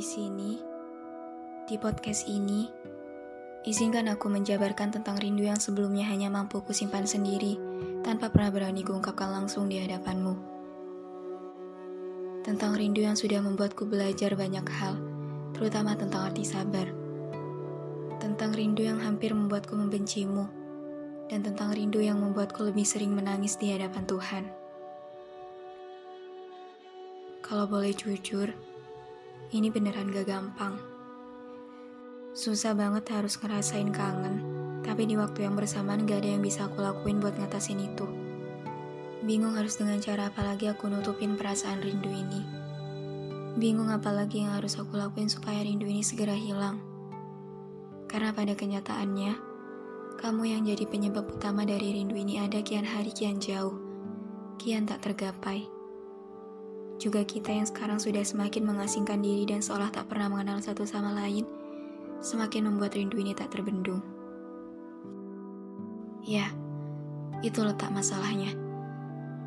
Di sini, di podcast ini, izinkan aku menjabarkan tentang rindu yang sebelumnya hanya mampu kusimpan sendiri tanpa pernah berani kuungkapkan langsung di hadapanmu. Tentang rindu yang sudah membuatku belajar banyak hal, terutama tentang arti sabar. Tentang rindu yang hampir membuatku membencimu, dan tentang rindu yang membuatku lebih sering menangis di hadapan Tuhan. Kalau boleh jujur, ini beneran gak gampang. Susah banget harus ngerasain kangen, tapi di waktu yang bersamaan gak ada yang bisa aku lakuin buat ngatasin itu. Bingung harus dengan cara apa lagi aku nutupin perasaan rindu ini. Bingung apa lagi yang harus aku lakuin supaya rindu ini segera hilang. Karena pada kenyataannya, kamu yang jadi penyebab utama dari rindu ini ada kian hari kian jauh, kian tak tergapai juga kita yang sekarang sudah semakin mengasingkan diri dan seolah tak pernah mengenal satu sama lain, semakin membuat rindu ini tak terbendung. Ya, itu letak masalahnya.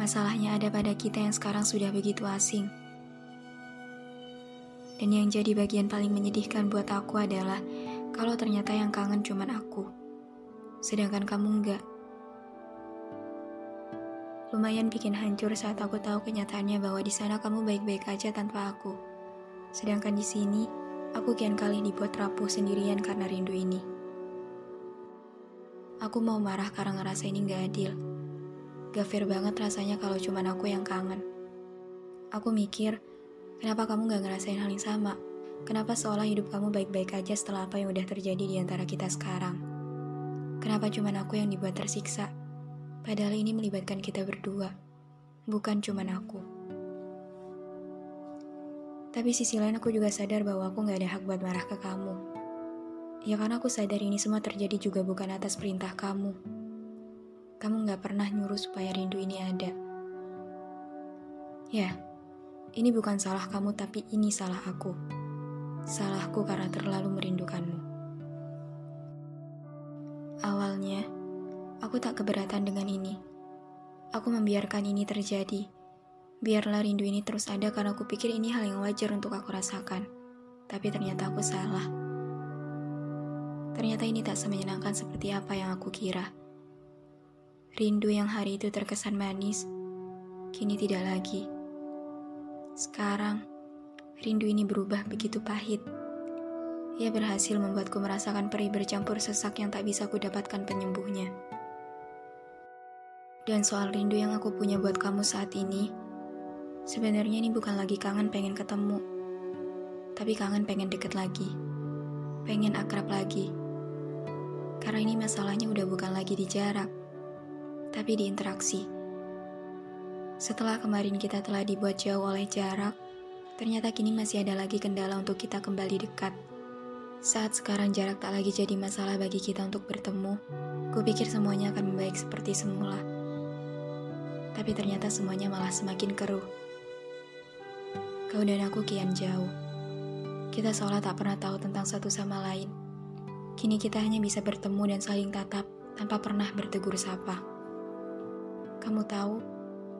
Masalahnya ada pada kita yang sekarang sudah begitu asing. Dan yang jadi bagian paling menyedihkan buat aku adalah kalau ternyata yang kangen cuman aku. Sedangkan kamu enggak. Lumayan bikin hancur saat aku tahu kenyataannya bahwa di sana kamu baik-baik aja tanpa aku. Sedangkan di sini, aku kian kali dibuat rapuh sendirian karena rindu ini. Aku mau marah karena ngerasa ini gak adil. Gak fair banget rasanya kalau cuma aku yang kangen. Aku mikir, kenapa kamu gak ngerasain hal yang sama? Kenapa seolah hidup kamu baik-baik aja setelah apa yang udah terjadi di antara kita sekarang? Kenapa cuma aku yang dibuat tersiksa? Padahal ini melibatkan kita berdua, bukan cuma aku. Tapi sisi lain aku juga sadar bahwa aku gak ada hak buat marah ke kamu. Ya karena aku sadar ini semua terjadi juga bukan atas perintah kamu. Kamu gak pernah nyuruh supaya rindu ini ada. Ya, ini bukan salah kamu tapi ini salah aku. Salahku karena terlalu merindukanmu. Awalnya, Aku tak keberatan dengan ini. Aku membiarkan ini terjadi. Biarlah rindu ini terus ada karena aku pikir ini hal yang wajar untuk aku rasakan. Tapi ternyata aku salah. Ternyata ini tak semenyenangkan seperti apa yang aku kira. Rindu yang hari itu terkesan manis, kini tidak lagi. Sekarang, rindu ini berubah begitu pahit. Ia berhasil membuatku merasakan perih bercampur sesak yang tak bisa kudapatkan penyembuhnya. Dan soal rindu yang aku punya buat kamu saat ini, sebenarnya ini bukan lagi kangen pengen ketemu, tapi kangen pengen deket lagi, pengen akrab lagi. Karena ini masalahnya udah bukan lagi di jarak, tapi di interaksi. Setelah kemarin kita telah dibuat jauh oleh jarak, ternyata kini masih ada lagi kendala untuk kita kembali dekat. Saat sekarang jarak tak lagi jadi masalah bagi kita untuk bertemu, kupikir semuanya akan membaik seperti semula tapi ternyata semuanya malah semakin keruh. Kau dan aku kian jauh. Kita seolah tak pernah tahu tentang satu sama lain. Kini kita hanya bisa bertemu dan saling tatap tanpa pernah bertegur sapa. Kamu tahu,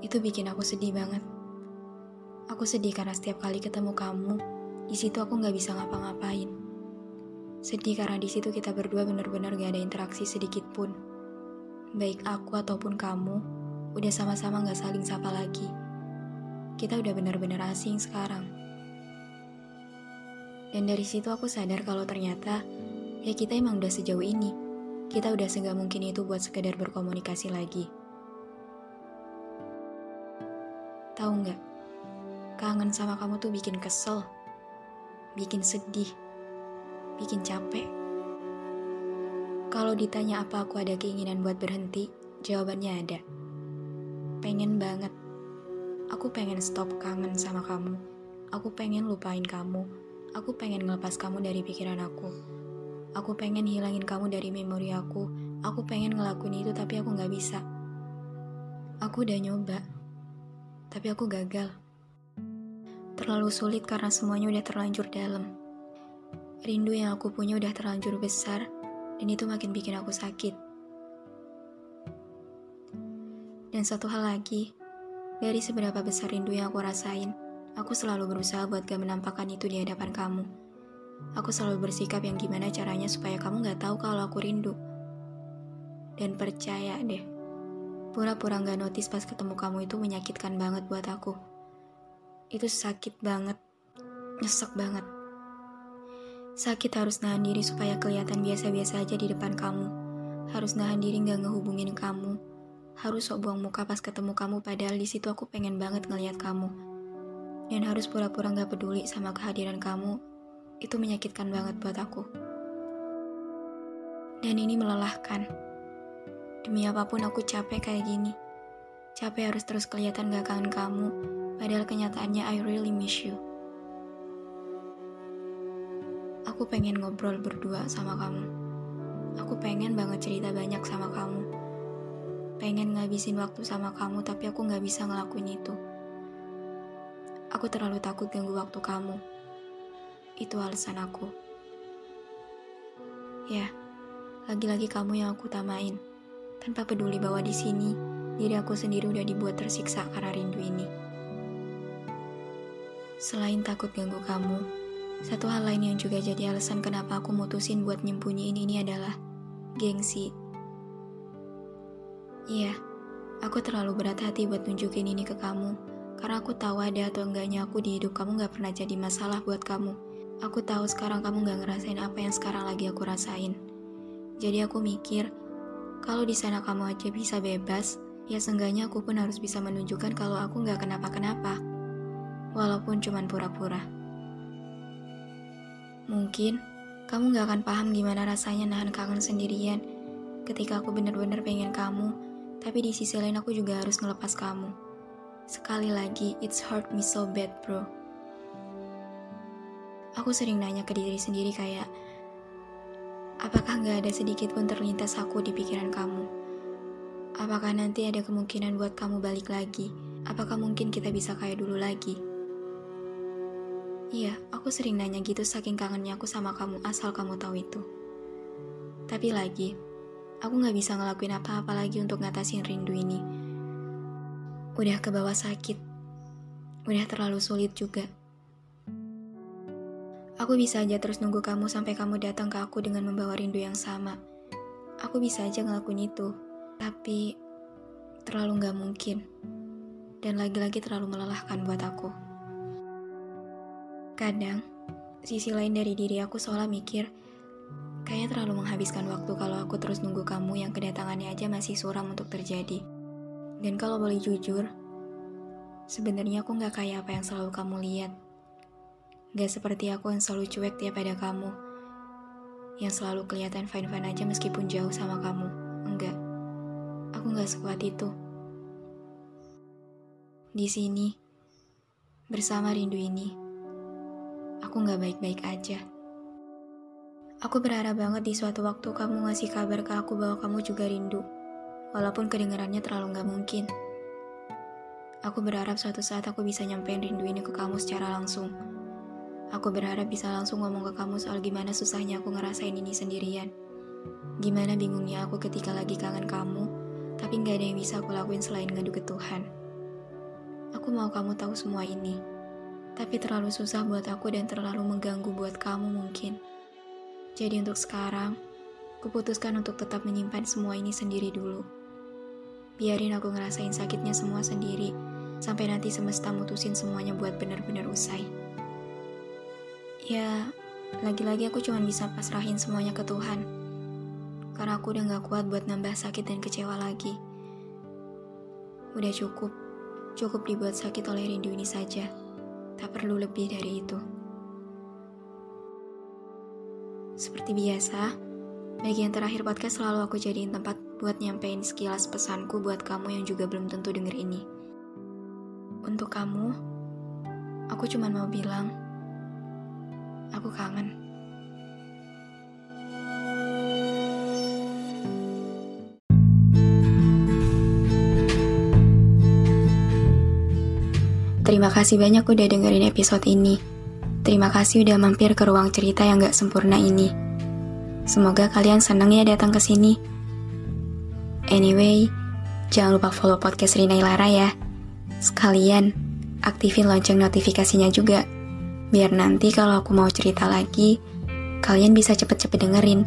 itu bikin aku sedih banget. Aku sedih karena setiap kali ketemu kamu, di situ aku nggak bisa ngapa-ngapain. Sedih karena di situ kita berdua benar-benar gak ada interaksi sedikit pun. Baik aku ataupun kamu, udah sama-sama gak saling sapa lagi. Kita udah benar-benar asing sekarang. Dan dari situ aku sadar kalau ternyata ya kita emang udah sejauh ini. Kita udah seenggak mungkin itu buat sekedar berkomunikasi lagi. Tahu nggak? Kangen sama kamu tuh bikin kesel, bikin sedih, bikin capek. Kalau ditanya apa aku ada keinginan buat berhenti, jawabannya ada. Pengen banget. Aku pengen stop kangen sama kamu. Aku pengen lupain kamu. Aku pengen ngelepas kamu dari pikiran aku. Aku pengen hilangin kamu dari memori aku. Aku pengen ngelakuin itu tapi aku gak bisa. Aku udah nyoba, tapi aku gagal. Terlalu sulit karena semuanya udah terlanjur dalam. Rindu yang aku punya udah terlanjur besar, dan itu makin bikin aku sakit. Dan satu hal lagi, dari seberapa besar rindu yang aku rasain, aku selalu berusaha buat gak menampakkan itu di hadapan kamu. Aku selalu bersikap yang gimana caranya supaya kamu gak tahu kalau aku rindu. Dan percaya deh, pura-pura gak notice pas ketemu kamu itu menyakitkan banget buat aku. Itu sakit banget, nyesek banget. Sakit harus nahan diri supaya kelihatan biasa-biasa aja di depan kamu. Harus nahan diri gak ngehubungin kamu. Harus sok buang muka pas ketemu kamu padahal di situ aku pengen banget ngeliat kamu. Dan harus pura-pura gak peduli sama kehadiran kamu. Itu menyakitkan banget buat aku. Dan ini melelahkan. Demi apa pun aku capek kayak gini. Capek harus terus kelihatan gak kangen kamu, padahal kenyataannya I really miss you. Aku pengen ngobrol berdua sama kamu. Aku pengen banget cerita banyak sama kamu. Pengen ngabisin waktu sama kamu, tapi aku gak bisa ngelakuin itu. Aku terlalu takut ganggu waktu kamu. Itu alasan aku. Ya, lagi-lagi kamu yang aku tamain. Tanpa peduli bahwa di sini diri aku sendiri udah dibuat tersiksa karena rindu ini. Selain takut ganggu kamu, satu hal lain yang juga jadi alasan kenapa aku mutusin buat nyembunyiin ini adalah gengsi. Iya, aku terlalu berat hati buat nunjukin ini ke kamu, karena aku tahu ada atau enggaknya aku di hidup kamu gak pernah jadi masalah buat kamu. Aku tahu sekarang kamu gak ngerasain apa yang sekarang lagi aku rasain. Jadi aku mikir, kalau di sana kamu aja bisa bebas, ya seenggaknya aku pun harus bisa menunjukkan kalau aku gak kenapa-kenapa. Walaupun cuman pura-pura. Mungkin kamu gak akan paham gimana rasanya nahan kangen sendirian ketika aku bener-bener pengen kamu, tapi di sisi lain aku juga harus ngelepas kamu. Sekali lagi, it's hurt me so bad, bro. Aku sering nanya ke diri sendiri kayak, apakah gak ada sedikit pun terlintas aku di pikiran kamu? Apakah nanti ada kemungkinan buat kamu balik lagi? Apakah mungkin kita bisa kayak dulu lagi? Iya, aku sering nanya gitu saking kangennya aku sama kamu asal kamu tahu itu. Tapi lagi, aku gak bisa ngelakuin apa-apa lagi untuk ngatasin rindu ini. Udah ke bawah sakit. Udah terlalu sulit juga. Aku bisa aja terus nunggu kamu sampai kamu datang ke aku dengan membawa rindu yang sama. Aku bisa aja ngelakuin itu. Tapi, terlalu gak mungkin. Dan lagi-lagi terlalu melelahkan buat aku. Kadang, sisi lain dari diri aku seolah mikir, kayaknya terlalu menghabiskan waktu kalau aku terus nunggu kamu yang kedatangannya aja masih suram untuk terjadi. Dan kalau boleh jujur, sebenarnya aku gak kayak apa yang selalu kamu lihat. Gak seperti aku yang selalu cuek tiap ada kamu. Yang selalu kelihatan fine-fine aja meskipun jauh sama kamu. Enggak. Aku gak sekuat itu. Di sini, bersama rindu ini, aku gak baik-baik aja. Aku berharap banget di suatu waktu kamu ngasih kabar ke aku bahwa kamu juga rindu, walaupun kedengarannya terlalu gak mungkin. Aku berharap suatu saat aku bisa nyampein rindu ini ke kamu secara langsung. Aku berharap bisa langsung ngomong ke kamu soal gimana susahnya aku ngerasain ini sendirian. Gimana bingungnya aku ketika lagi kangen kamu, tapi gak ada yang bisa aku lakuin selain ngadu ke Tuhan. Aku mau kamu tahu semua ini tapi terlalu susah buat aku dan terlalu mengganggu buat kamu mungkin. Jadi untuk sekarang, kuputuskan untuk tetap menyimpan semua ini sendiri dulu. Biarin aku ngerasain sakitnya semua sendiri, sampai nanti semesta mutusin semuanya buat benar-benar usai. Ya, lagi-lagi aku cuma bisa pasrahin semuanya ke Tuhan. Karena aku udah gak kuat buat nambah sakit dan kecewa lagi. Udah cukup, cukup dibuat sakit oleh rindu ini saja. Tak perlu lebih dari itu. Seperti biasa, bagian terakhir podcast selalu aku jadiin tempat buat nyampein sekilas pesanku buat kamu yang juga belum tentu denger ini. Untuk kamu, aku cuma mau bilang, aku kangen. Terima kasih banyak udah dengerin episode ini. Terima kasih udah mampir ke ruang cerita yang gak sempurna ini. Semoga kalian seneng ya datang ke sini. Anyway, jangan lupa follow podcast Rina Ilara ya. Sekalian, aktifin lonceng notifikasinya juga. Biar nanti kalau aku mau cerita lagi, kalian bisa cepet-cepet dengerin.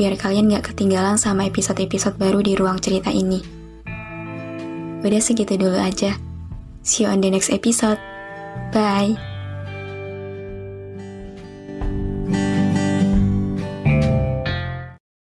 Biar kalian gak ketinggalan sama episode-episode baru di ruang cerita ini. Udah segitu dulu aja. See you on the next episode. Bye.